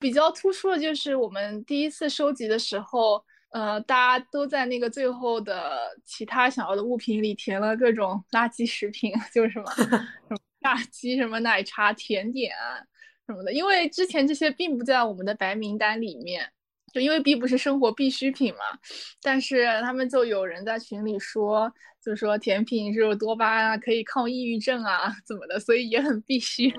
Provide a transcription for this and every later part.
比较突出的就是我们第一次收集的时候，呃，大家都在那个最后的其他想要的物品里填了各种垃圾食品，就是什么 什么炸鸡、什么奶茶、甜点啊什么的。因为之前这些并不在我们的白名单里面，就因为并不是生活必需品嘛。但是他们就有人在群里说，就说甜品是有多巴胺啊，可以抗抑郁症啊，怎么的，所以也很必须。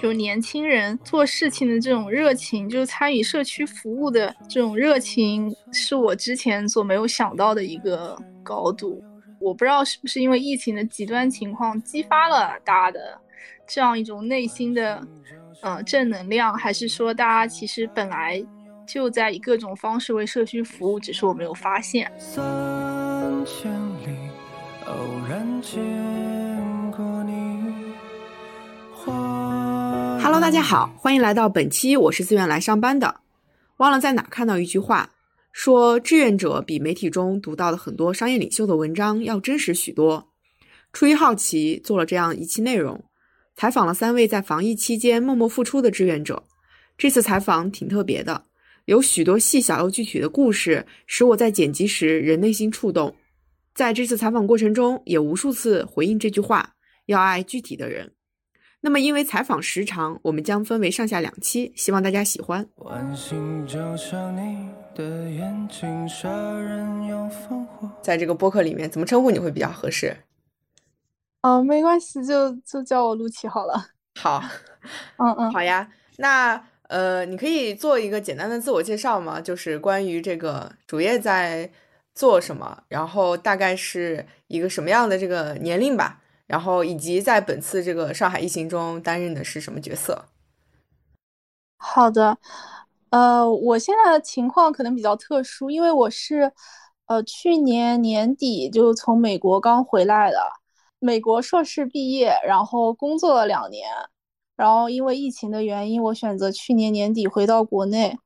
就年轻人做事情的这种热情，就是参与社区服务的这种热情，是我之前所没有想到的一个高度。我不知道是不是因为疫情的极端情况激发了大家的这样一种内心的，呃，正能量，还是说大家其实本来就在以各种方式为社区服务，只是我没有发现。三千里偶然见大家好，欢迎来到本期我是自愿来上班的。忘了在哪看到一句话，说志愿者比媒体中读到的很多商业领袖的文章要真实许多。出于好奇，做了这样一期内容，采访了三位在防疫期间默默付出的志愿者。这次采访挺特别的，有许多细小又具体的故事，使我在剪辑时人内心触动。在这次采访过程中，也无数次回应这句话：要爱具体的人。那么，因为采访时长，我们将分为上下两期，希望大家喜欢。在这个播客里面，怎么称呼你会比较合适？哦，没关系，就就叫我陆琪好了。好，嗯嗯，好呀。那呃，你可以做一个简单的自我介绍吗？就是关于这个主页在做什么，然后大概是一个什么样的这个年龄吧。然后以及在本次这个上海疫情中担任的是什么角色？好的，呃，我现在的情况可能比较特殊，因为我是呃去年年底就从美国刚回来的，美国硕士毕业，然后工作了两年，然后因为疫情的原因，我选择去年年底回到国内，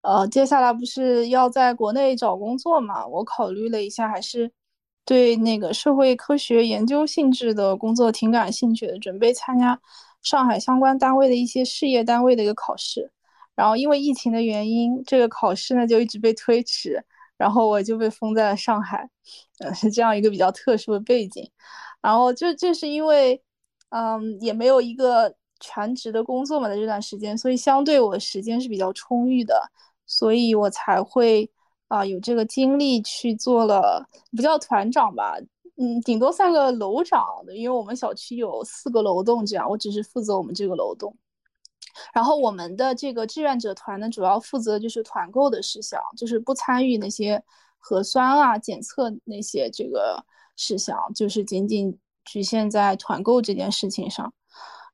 呃，接下来不是要在国内找工作嘛，我考虑了一下，还是。对那个社会科学研究性质的工作挺感兴趣的，准备参加上海相关单位的一些事业单位的一个考试，然后因为疫情的原因，这个考试呢就一直被推迟，然后我就被封在了上海，呃，是这样一个比较特殊的背景，然后就就是因为，嗯，也没有一个全职的工作嘛，在这段时间，所以相对我时间是比较充裕的，所以我才会。啊，有这个精力去做了，不叫团长吧，嗯，顶多算个楼长的，因为我们小区有四个楼栋，这样我只是负责我们这个楼栋。然后我们的这个志愿者团呢，主要负责就是团购的事项，就是不参与那些核酸啊、检测那些这个事项，就是仅仅局限在团购这件事情上。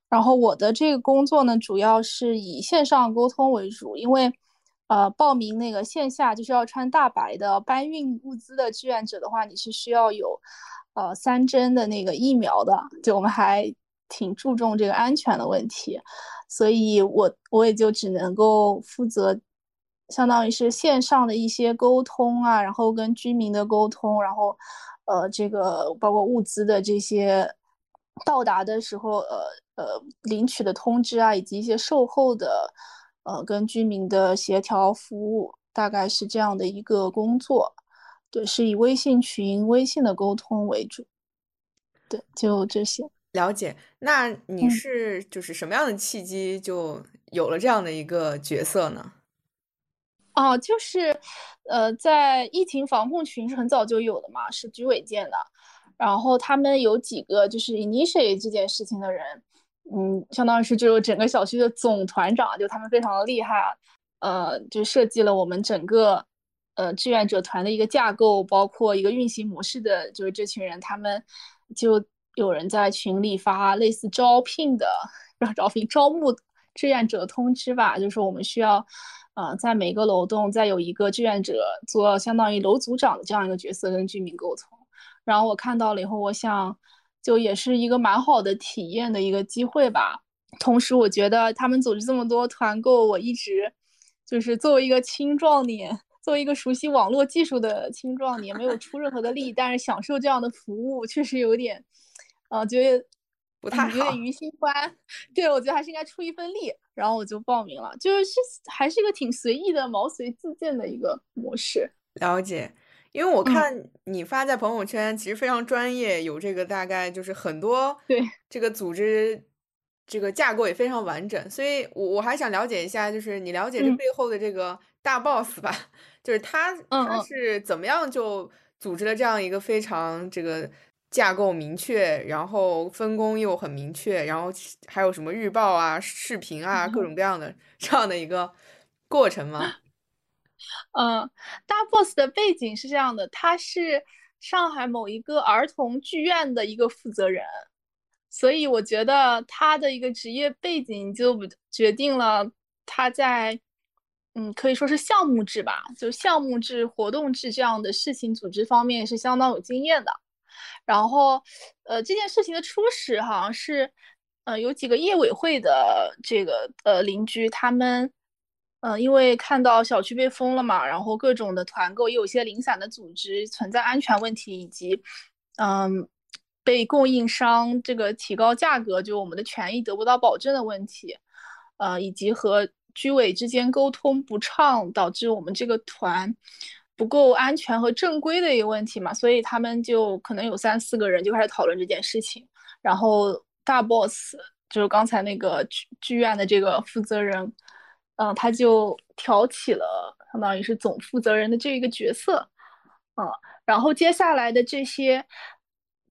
然后我的这个工作呢，主要是以线上沟通为主，因为。呃，报名那个线下就是要穿大白的搬运物资的志愿者的话，你是需要有，呃，三针的那个疫苗的。就我们还挺注重这个安全的问题，所以我我也就只能够负责，相当于是线上的一些沟通啊，然后跟居民的沟通，然后，呃，这个包括物资的这些到达的时候，呃呃，领取的通知啊，以及一些售后的。呃，跟居民的协调服务大概是这样的一个工作，对，是以微信群、微信的沟通为主，对，就这些。了解，那你是就是什么样的契机就有了这样的一个角色呢？哦，就是呃，在疫情防控群是很早就有的嘛，是居委建的，然后他们有几个就是 initiate 这件事情的人。嗯，相当于是就是整个小区的总团长，就他们非常的厉害啊，呃，就设计了我们整个呃志愿者团的一个架构，包括一个运行模式的，就是这群人，他们就有人在群里发类似招聘的，让招聘招募志愿者通知吧，就是我们需要，呃，在每个楼栋再有一个志愿者做相当于楼组长的这样一个角色跟居民沟通，然后我看到了以后，我想。就也是一个蛮好的体验的一个机会吧。同时，我觉得他们组织这么多团购，我一直就是作为一个青壮年，作 作为一个熟悉网络技术的青壮年，没有出任何的力，但是享受这样的服务，确实有点，呃，觉得不太好，有点于心欢。对，我觉得还是应该出一份力，然后我就报名了，就是还是一个挺随意的、毛遂自荐的一个模式。了解，因为我看你发在朋友圈，其实非常专业，有这个大概就是很多对这个组织。这个架构也非常完整，所以我我还想了解一下，就是你了解这背后的这个大 boss 吧，就是他他是怎么样就组织了这样一个非常这个架构明确，然后分工又很明确，然后还有什么日报啊、视频啊各 种各样的这样的一个过程吗？嗯，嗯大 boss 的背景是这样的，他是上海某一个儿童剧院的一个负责人。所以我觉得他的一个职业背景就决定了他在，嗯，可以说是项目制吧，就项目制、活动制这样的事情组织方面是相当有经验的。然后，呃，这件事情的初始好像是，呃，有几个业委会的这个呃邻居，他们，呃，因为看到小区被封了嘛，然后各种的团购也有些零散的组织存在安全问题，以及，嗯。被供应商这个提高价格，就我们的权益得不到保证的问题，呃，以及和居委之间沟通不畅，导致我们这个团不够安全和正规的一个问题嘛，所以他们就可能有三四个人就开始讨论这件事情，然后大 boss 就是刚才那个剧剧院的这个负责人，嗯，他就挑起了相当于是总负责人的这一个角色，嗯，然后接下来的这些。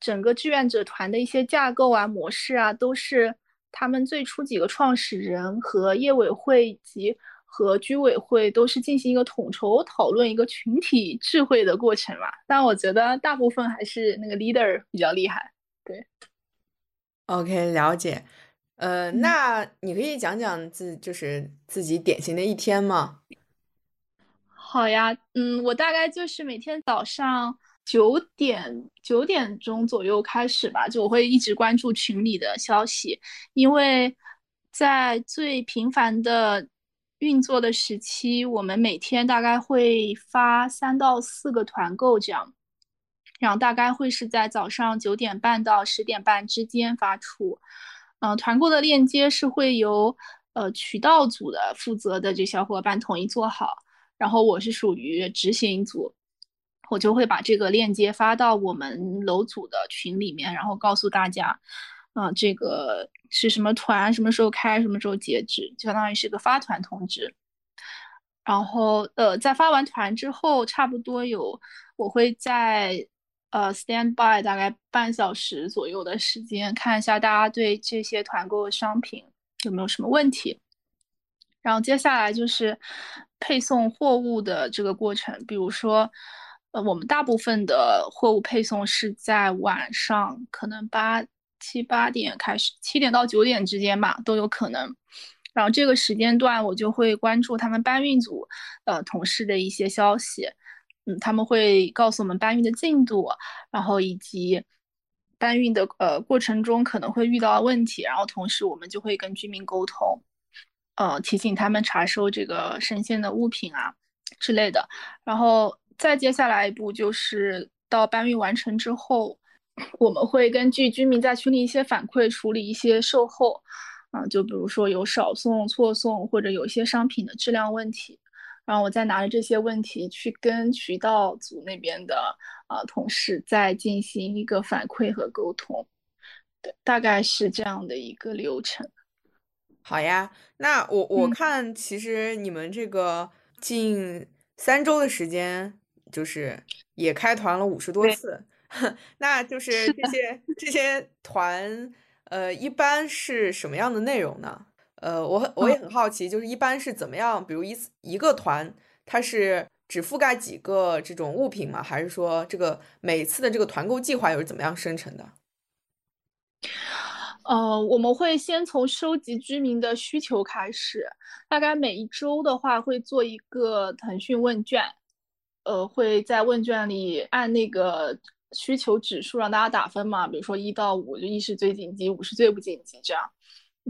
整个志愿者团的一些架构啊、模式啊，都是他们最初几个创始人和业委会及和居委会都是进行一个统筹讨论、一个群体智慧的过程嘛。但我觉得大部分还是那个 leader 比较厉害。对，OK，了解。呃，那你可以讲讲自就是自己典型的一天吗？好呀，嗯，我大概就是每天早上。九点九点钟左右开始吧，就我会一直关注群里的消息，因为在最频繁的运作的时期，我们每天大概会发三到四个团购这样，然后大概会是在早上九点半到十点半之间发出。嗯，团购的链接是会由呃渠道组的负责的这小伙伴统一做好，然后我是属于执行组。我就会把这个链接发到我们楼组的群里面，然后告诉大家，嗯，这个是什么团，什么时候开，什么时候截止，就相当于是个发团通知。然后，呃，在发完团之后，差不多有我会在呃 stand by 大概半小时左右的时间，看一下大家对这些团购的商品有没有什么问题。然后接下来就是配送货物的这个过程，比如说。呃，我们大部分的货物配送是在晚上，可能八七八点开始，七点到九点之间吧，都有可能。然后这个时间段，我就会关注他们搬运组呃同事的一些消息，嗯，他们会告诉我们搬运的进度，然后以及搬运的呃过程中可能会遇到问题，然后同时我们就会跟居民沟通，呃，提醒他们查收这个生鲜的物品啊之类的，然后。再接下来一步就是到搬运完成之后，我们会根据居民在群里一些反馈处理一些售后，啊，就比如说有少送、错送或者有一些商品的质量问题，然后我再拿着这些问题去跟渠道组那边的啊同事再进行一个反馈和沟通，对，大概是这样的一个流程。好呀，那我我看其实你们这个近三周的时间。就是也开团了五十多次，那就是这些这些团，呃，一般是什么样的内容呢？呃，我很我也很好奇，就是一般是怎么样？比如一次一个团，它是只覆盖几个这种物品吗？还是说这个每次的这个团购计划又是怎么样生成的？呃，我们会先从收集居民的需求开始，大概每一周的话会做一个腾讯问卷。呃，会在问卷里按那个需求指数让大家打分嘛？比如说一到五，就一是最紧急，五是最不紧急，这样。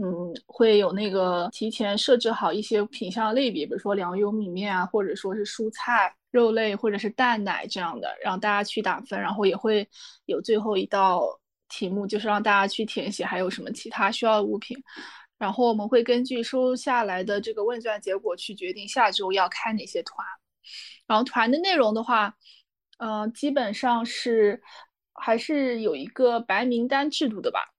嗯，会有那个提前设置好一些品相类别，比如说粮油米面啊，或者说是蔬菜，肉类或者是蛋奶这样的，让大家去打分，然后也会有最后一道题目，就是让大家去填写还有什么其他需要的物品，然后我们会根据收下来的这个问卷结果去决定下周要开哪些团，然后团的内容的话，嗯，基本上是还是有一个白名单制度的吧，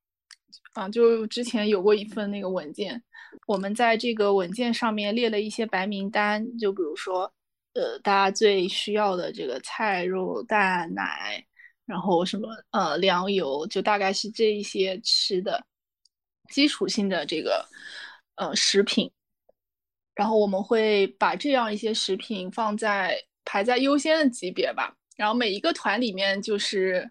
啊，就之前有过一份那个文件，我们在这个文件上面列了一些白名单，就比如说。呃，大家最需要的这个菜、肉、蛋、奶，然后什么呃粮油，就大概是这一些吃的基础性的这个呃食品。然后我们会把这样一些食品放在排在优先的级别吧。然后每一个团里面就是，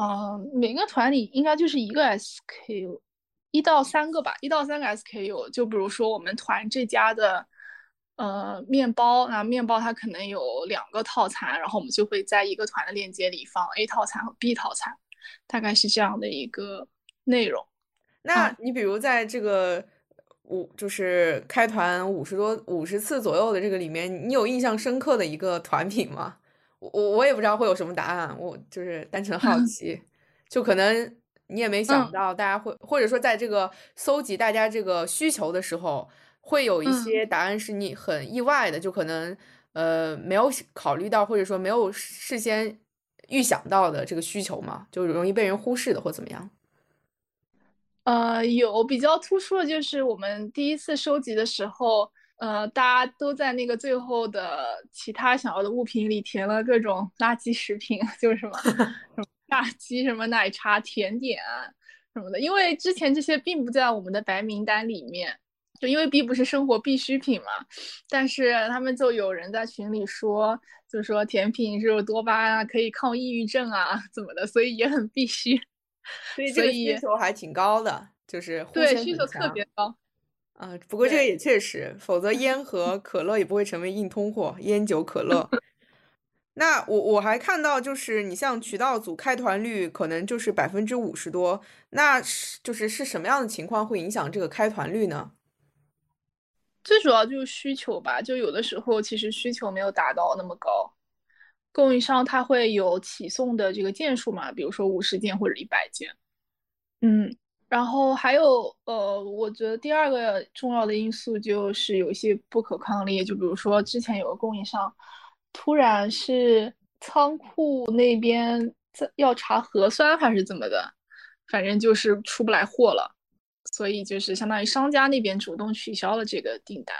嗯，每个团里应该就是一个 SKU，一到三个吧，一到三个 SKU。就比如说我们团这家的。呃，面包，那面包它可能有两个套餐，然后我们就会在一个团的链接里放 A 套餐和 B 套餐，大概是这样的一个内容。那你比如在这个五，就是开团五十多五十次左右的这个里面，你有印象深刻的一个团品吗？我我我也不知道会有什么答案，我就是单纯好奇，就可能你也没想到大家会，或者说在这个搜集大家这个需求的时候。会有一些答案是你很意外的，就可能呃没有考虑到，或者说没有事先预想到的这个需求嘛，就容易被人忽视的或怎么样？呃，有比较突出的就是我们第一次收集的时候，呃，大家都在那个最后的其他想要的物品里填了各种垃圾食品，就是什么 什么炸鸡、什么奶茶、甜点什么的，因为之前这些并不在我们的白名单里面。就因为并不是生活必需品嘛，但是他们就有人在群里说，就说甜品是有多巴胺啊，可以抗抑郁症啊，怎么的，所以也很必须。所以这个需求还挺高的，就是对需求特别高。啊，不过这个也确实，否则 烟和可乐也不会成为硬通货，烟酒可乐。那我我还看到，就是你像渠道组开团率可能就是百分之五十多，那是就是是什么样的情况会影响这个开团率呢？最主要就是需求吧，就有的时候其实需求没有达到那么高，供应商他会有起送的这个件数嘛，比如说五十件或者一百件，嗯，然后还有呃，我觉得第二个重要的因素就是有一些不可抗力，就比如说之前有个供应商突然是仓库那边在要查核酸还是怎么的，反正就是出不来货了。所以就是相当于商家那边主动取消了这个订单。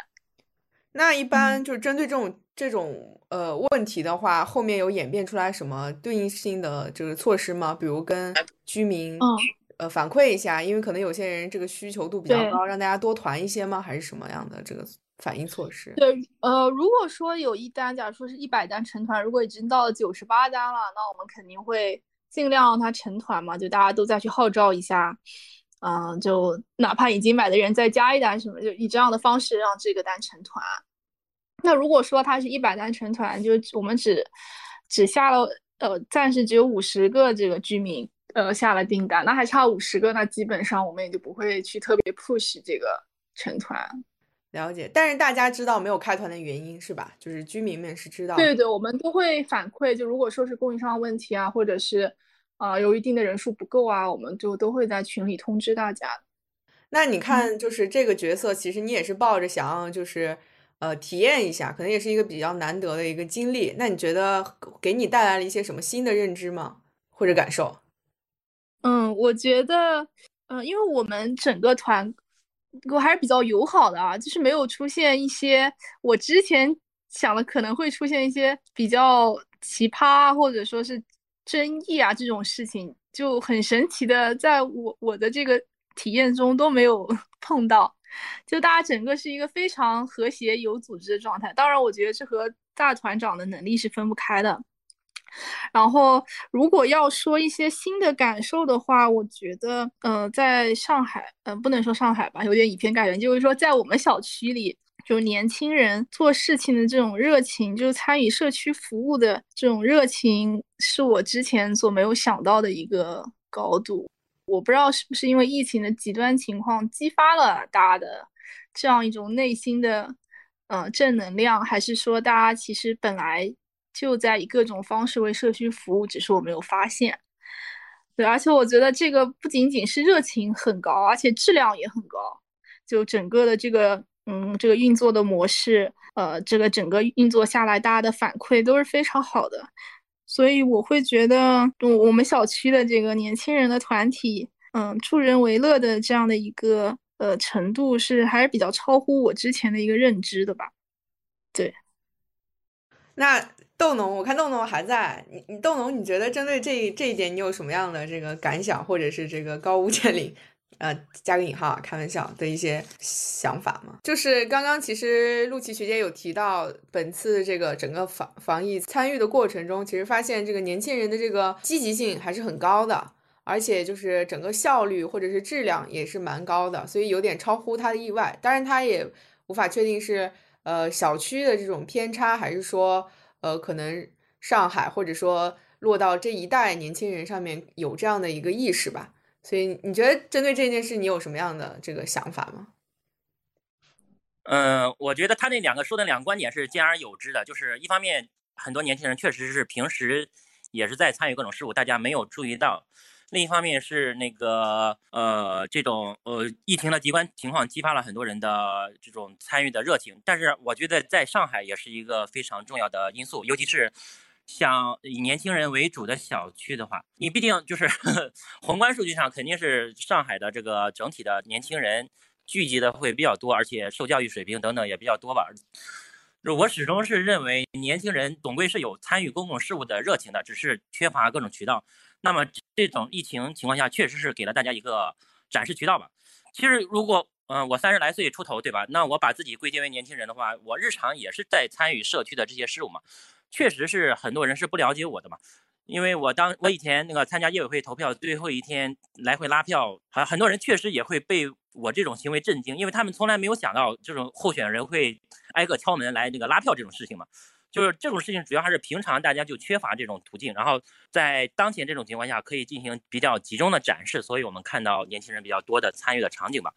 那一般就是针对这种这种呃问题的话，后面有演变出来什么对应性的就是措施吗？比如跟居民呃反馈一下，因为可能有些人这个需求度比较高，让大家多团一些吗？还是什么样的这个反应措施？对，呃，如果说有一单，假如说是一百单成团，如果已经到了九十八单了，那我们肯定会尽量让它成团嘛，就大家都再去号召一下。嗯，就哪怕已经买的人再加一单什么，就以这样的方式让这个单成团。那如果说它是一百单成团，就我们只只下了呃，暂时只有五十个这个居民呃下了订单，那还差五十个，那基本上我们也就不会去特别 push 这个成团。了解，但是大家知道没有开团的原因是吧？就是居民们是知道。对对，我们都会反馈，就如果说是供应商问题啊，或者是。啊，有一定的人数不够啊，我们就都会在群里通知大家。那你看，就是这个角色，其实你也是抱着想要就是呃体验一下，可能也是一个比较难得的一个经历。那你觉得给你带来了一些什么新的认知吗？或者感受？嗯，我觉得，嗯，因为我们整个团我还是比较友好的啊，就是没有出现一些我之前想的可能会出现一些比较奇葩或者说是。争议啊，这种事情就很神奇的，在我我的这个体验中都没有 碰到，就大家整个是一个非常和谐、有组织的状态。当然，我觉得这和大团长的能力是分不开的。然后，如果要说一些新的感受的话，我觉得，呃，在上海，嗯，不能说上海吧，有点以偏概全，就是说在我们小区里。就年轻人做事情的这种热情，就是参与社区服务的这种热情，是我之前所没有想到的一个高度。我不知道是不是因为疫情的极端情况激发了大家的这样一种内心的，嗯，正能量，还是说大家其实本来就在以各种方式为社区服务，只是我没有发现。对，而且我觉得这个不仅仅是热情很高，而且质量也很高。就整个的这个，嗯，这个运作的模式，呃，这个整个运作下来，大家的反馈都是非常好的。所以我会觉得，我我们小区的这个年轻人的团体，嗯，助人为乐的这样的一个呃程度，是还是比较超乎我之前的一个认知的吧？对。那豆农，我看豆农还在，你你豆农，你觉得针对这这一点，你有什么样的这个感想，或者是这个高屋建瓴？呃，加个引号，开玩笑的一些想法吗，就是刚刚其实陆琪学姐有提到，本次这个整个防防疫参与的过程中，其实发现这个年轻人的这个积极性还是很高的，而且就是整个效率或者是质量也是蛮高的，所以有点超乎他的意外。当然，他也无法确定是呃小区的这种偏差，还是说呃可能上海或者说落到这一代年轻人上面有这样的一个意识吧。所以你觉得针对这件事，你有什么样的这个想法吗？嗯，我觉得他那两个说的两个观点是兼而有之的，就是一方面很多年轻人确实是平时也是在参与各种事务，大家没有注意到；另一方面是那个呃这种呃疫情的极端情况激发了很多人的这种参与的热情，但是我觉得在上海也是一个非常重要的因素，尤其是。像以年轻人为主的小区的话，你毕竟就是 宏观数据上肯定是上海的这个整体的年轻人聚集的会比较多，而且受教育水平等等也比较多吧。我始终是认为年轻人总归是有参与公共事务的热情的，只是缺乏各种渠道。那么这种疫情情况下，确实是给了大家一个展示渠道吧。其实如果嗯我三十来岁出头，对吧？那我把自己归结为年轻人的话，我日常也是在参与社区的这些事务嘛。确实是很多人是不了解我的嘛，因为我当我以前那个参加业委会投票最后一天来回拉票，很很多人确实也会被我这种行为震惊，因为他们从来没有想到这种候选人会挨个敲门来那个拉票这种事情嘛，就是这种事情主要还是平常大家就缺乏这种途径，然后在当前这种情况下可以进行比较集中的展示，所以我们看到年轻人比较多的参与的场景吧。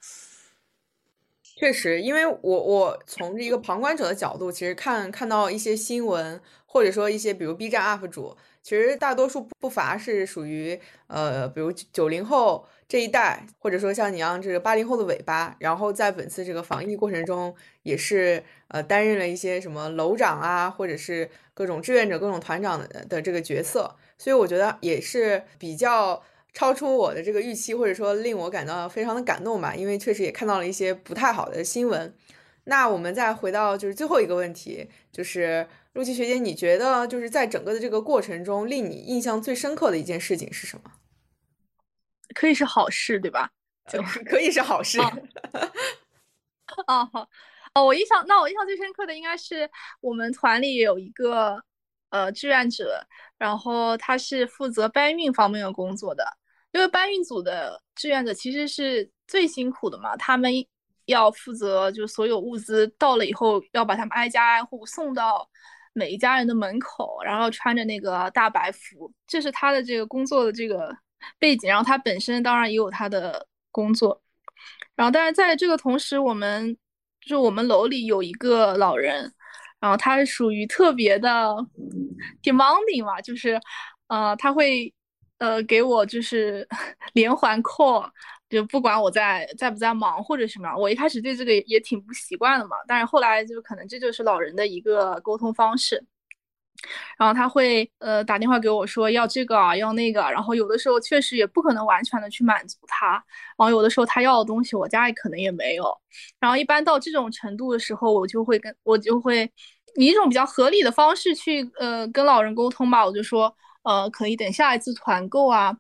确实，因为我我从一个旁观者的角度，其实看看到一些新闻，或者说一些比如 B 站 UP 主，其实大多数不乏是属于呃，比如九零后这一代，或者说像你一样这个八零后的尾巴，然后在本次这个防疫过程中，也是呃担任了一些什么楼长啊，或者是各种志愿者、各种团长的的这个角色，所以我觉得也是比较。超出我的这个预期，或者说令我感到非常的感动吧，因为确实也看到了一些不太好的新闻。那我们再回到就是最后一个问题，就是陆琪学姐，你觉得就是在整个的这个过程中，令你印象最深刻的一件事情是什么？可以是好事，对吧？就 可以是好事。哦，好，哦，我印象，那我印象最深刻的应该是我们团里有一个呃志愿者，然后他是负责搬运方面的工作的。因为搬运组的志愿者其实是最辛苦的嘛，他们要负责，就所有物资到了以后，要把他们挨家挨户送到每一家人的门口，然后穿着那个大白服，这是他的这个工作的这个背景。然后他本身当然也有他的工作，然后但是在这个同时，我们就我们楼里有一个老人，然后他是属于特别的 demanding 嘛，就是呃他会。呃，给我就是 连环 call，就不管我在在不在忙或者什么，我一开始对这个也挺不习惯的嘛。但是后来就可能这就是老人的一个沟通方式，然后他会呃打电话给我说要这个啊要那个，然后有的时候确实也不可能完全的去满足他，然后有的时候他要的东西我家里可能也没有，然后一般到这种程度的时候，我就会跟我就会以一种比较合理的方式去呃跟老人沟通吧，我就说。呃，可以等下一次团购啊，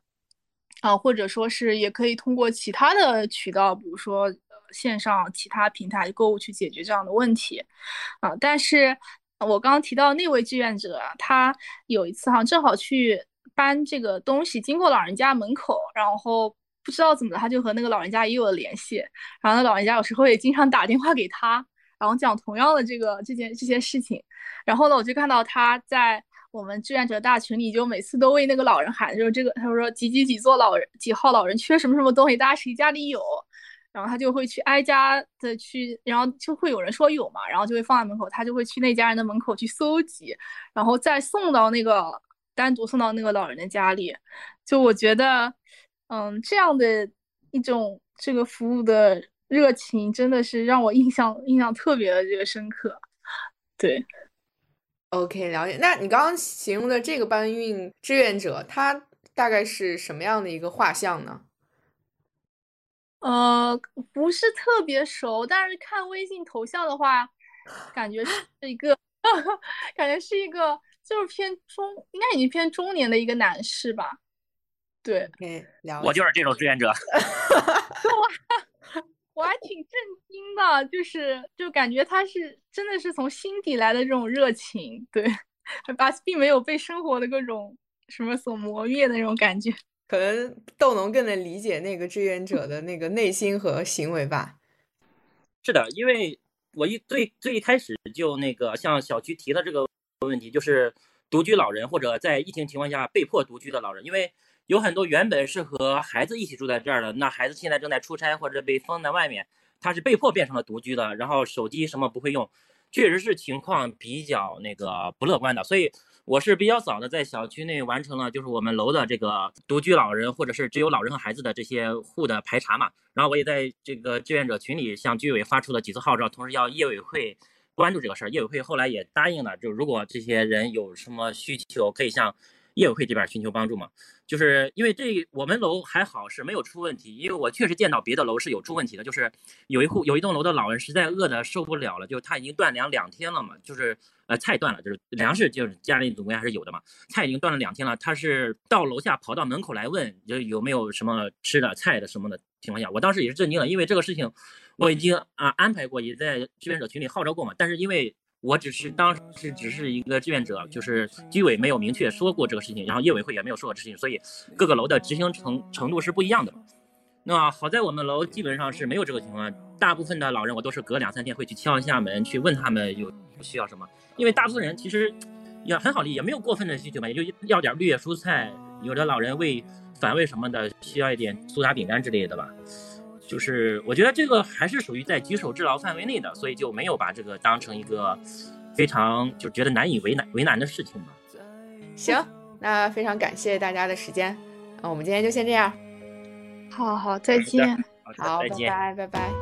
啊，或者说是也可以通过其他的渠道，比如说线上其他平台购物去解决这样的问题，啊，但是我刚刚提到那位志愿者，他有一次哈正好去搬这个东西，经过老人家门口，然后不知道怎么了，他就和那个老人家也有了联系，然后那老人家有时候也经常打电话给他，然后讲同样的这个这件这些事情，然后呢，我就看到他在。我们志愿者大群里就每次都为那个老人喊，就是这个，他说几几几座老人几号老人缺什么什么东西，大家谁家里有，然后他就会去挨家的去，然后就会有人说有嘛，然后就会放在门口，他就会去那家人的门口去搜集，然后再送到那个单独送到那个老人的家里。就我觉得，嗯，这样的一种这个服务的热情，真的是让我印象印象特别的这个深刻。对，OK，了解。那你刚刚形容的这个搬运志愿者，他大概是什么样的一个画像呢？呃，不是特别熟，但是看微信头像的话，感觉是 一个，感觉是一个，就是偏中，应该已经偏中年的一个男士吧。对，我就是这种志愿者。我我还挺震惊的，就是就感觉他是真的是从心底来的这种热情，对，把并没有被生活的各种什么所磨灭的那种感觉。可能豆农更能理解那个志愿者的那个内心和行为吧。是的，因为我一最最一开始就那个向小区提的这个问题，就是独居老人或者在疫情情况下被迫独居的老人，因为有很多原本是和孩子一起住在这儿的，那孩子现在正在出差或者被封在外面，他是被迫变成了独居的，然后手机什么不会用，确实是情况比较那个不乐观的，所以。我是比较早的在小区内完成了，就是我们楼的这个独居老人或者是只有老人和孩子的这些户的排查嘛。然后我也在这个志愿者群里向居委发出了几次号召，同时要业委会关注这个事儿。业委会后来也答应了，就如果这些人有什么需求，可以向业委会这边寻求帮助嘛。就是因为这我们楼还好是没有出问题，因为我确实见到别的楼是有出问题的，就是有一户有一栋楼的老人实在饿得受不了了，就他已经断粮两天了嘛，就是。呃，菜断了，就是粮食，就是家里总归还是有的嘛。菜已经断了两天了，他是到楼下跑到门口来问，就有没有什么吃的菜的什么的情况下，我当时也是震惊了，因为这个事情我已经啊安排过，也在志愿者群里号召过嘛。但是因为我只是当时只是一个志愿者，就是居委没有明确说过这个事情，然后业委会也没有说过这事情，所以各个楼的执行程程度是不一样的。那好在我们楼基本上是没有这个情况，大部分的老人我都是隔两三天会去敲一下门，去问他们有需要什么。因为大部分人其实也很好理解，没有过分的需求嘛，也就要点绿叶蔬菜。有的老人胃反胃什么的，需要一点苏打饼干之类的吧。就是我觉得这个还是属于在举手之劳范围内的，所以就没有把这个当成一个非常就觉得难以为难为难的事情嘛。行，那非常感谢大家的时间，那我们今天就先这样。好好，再见。好，拜拜，拜拜。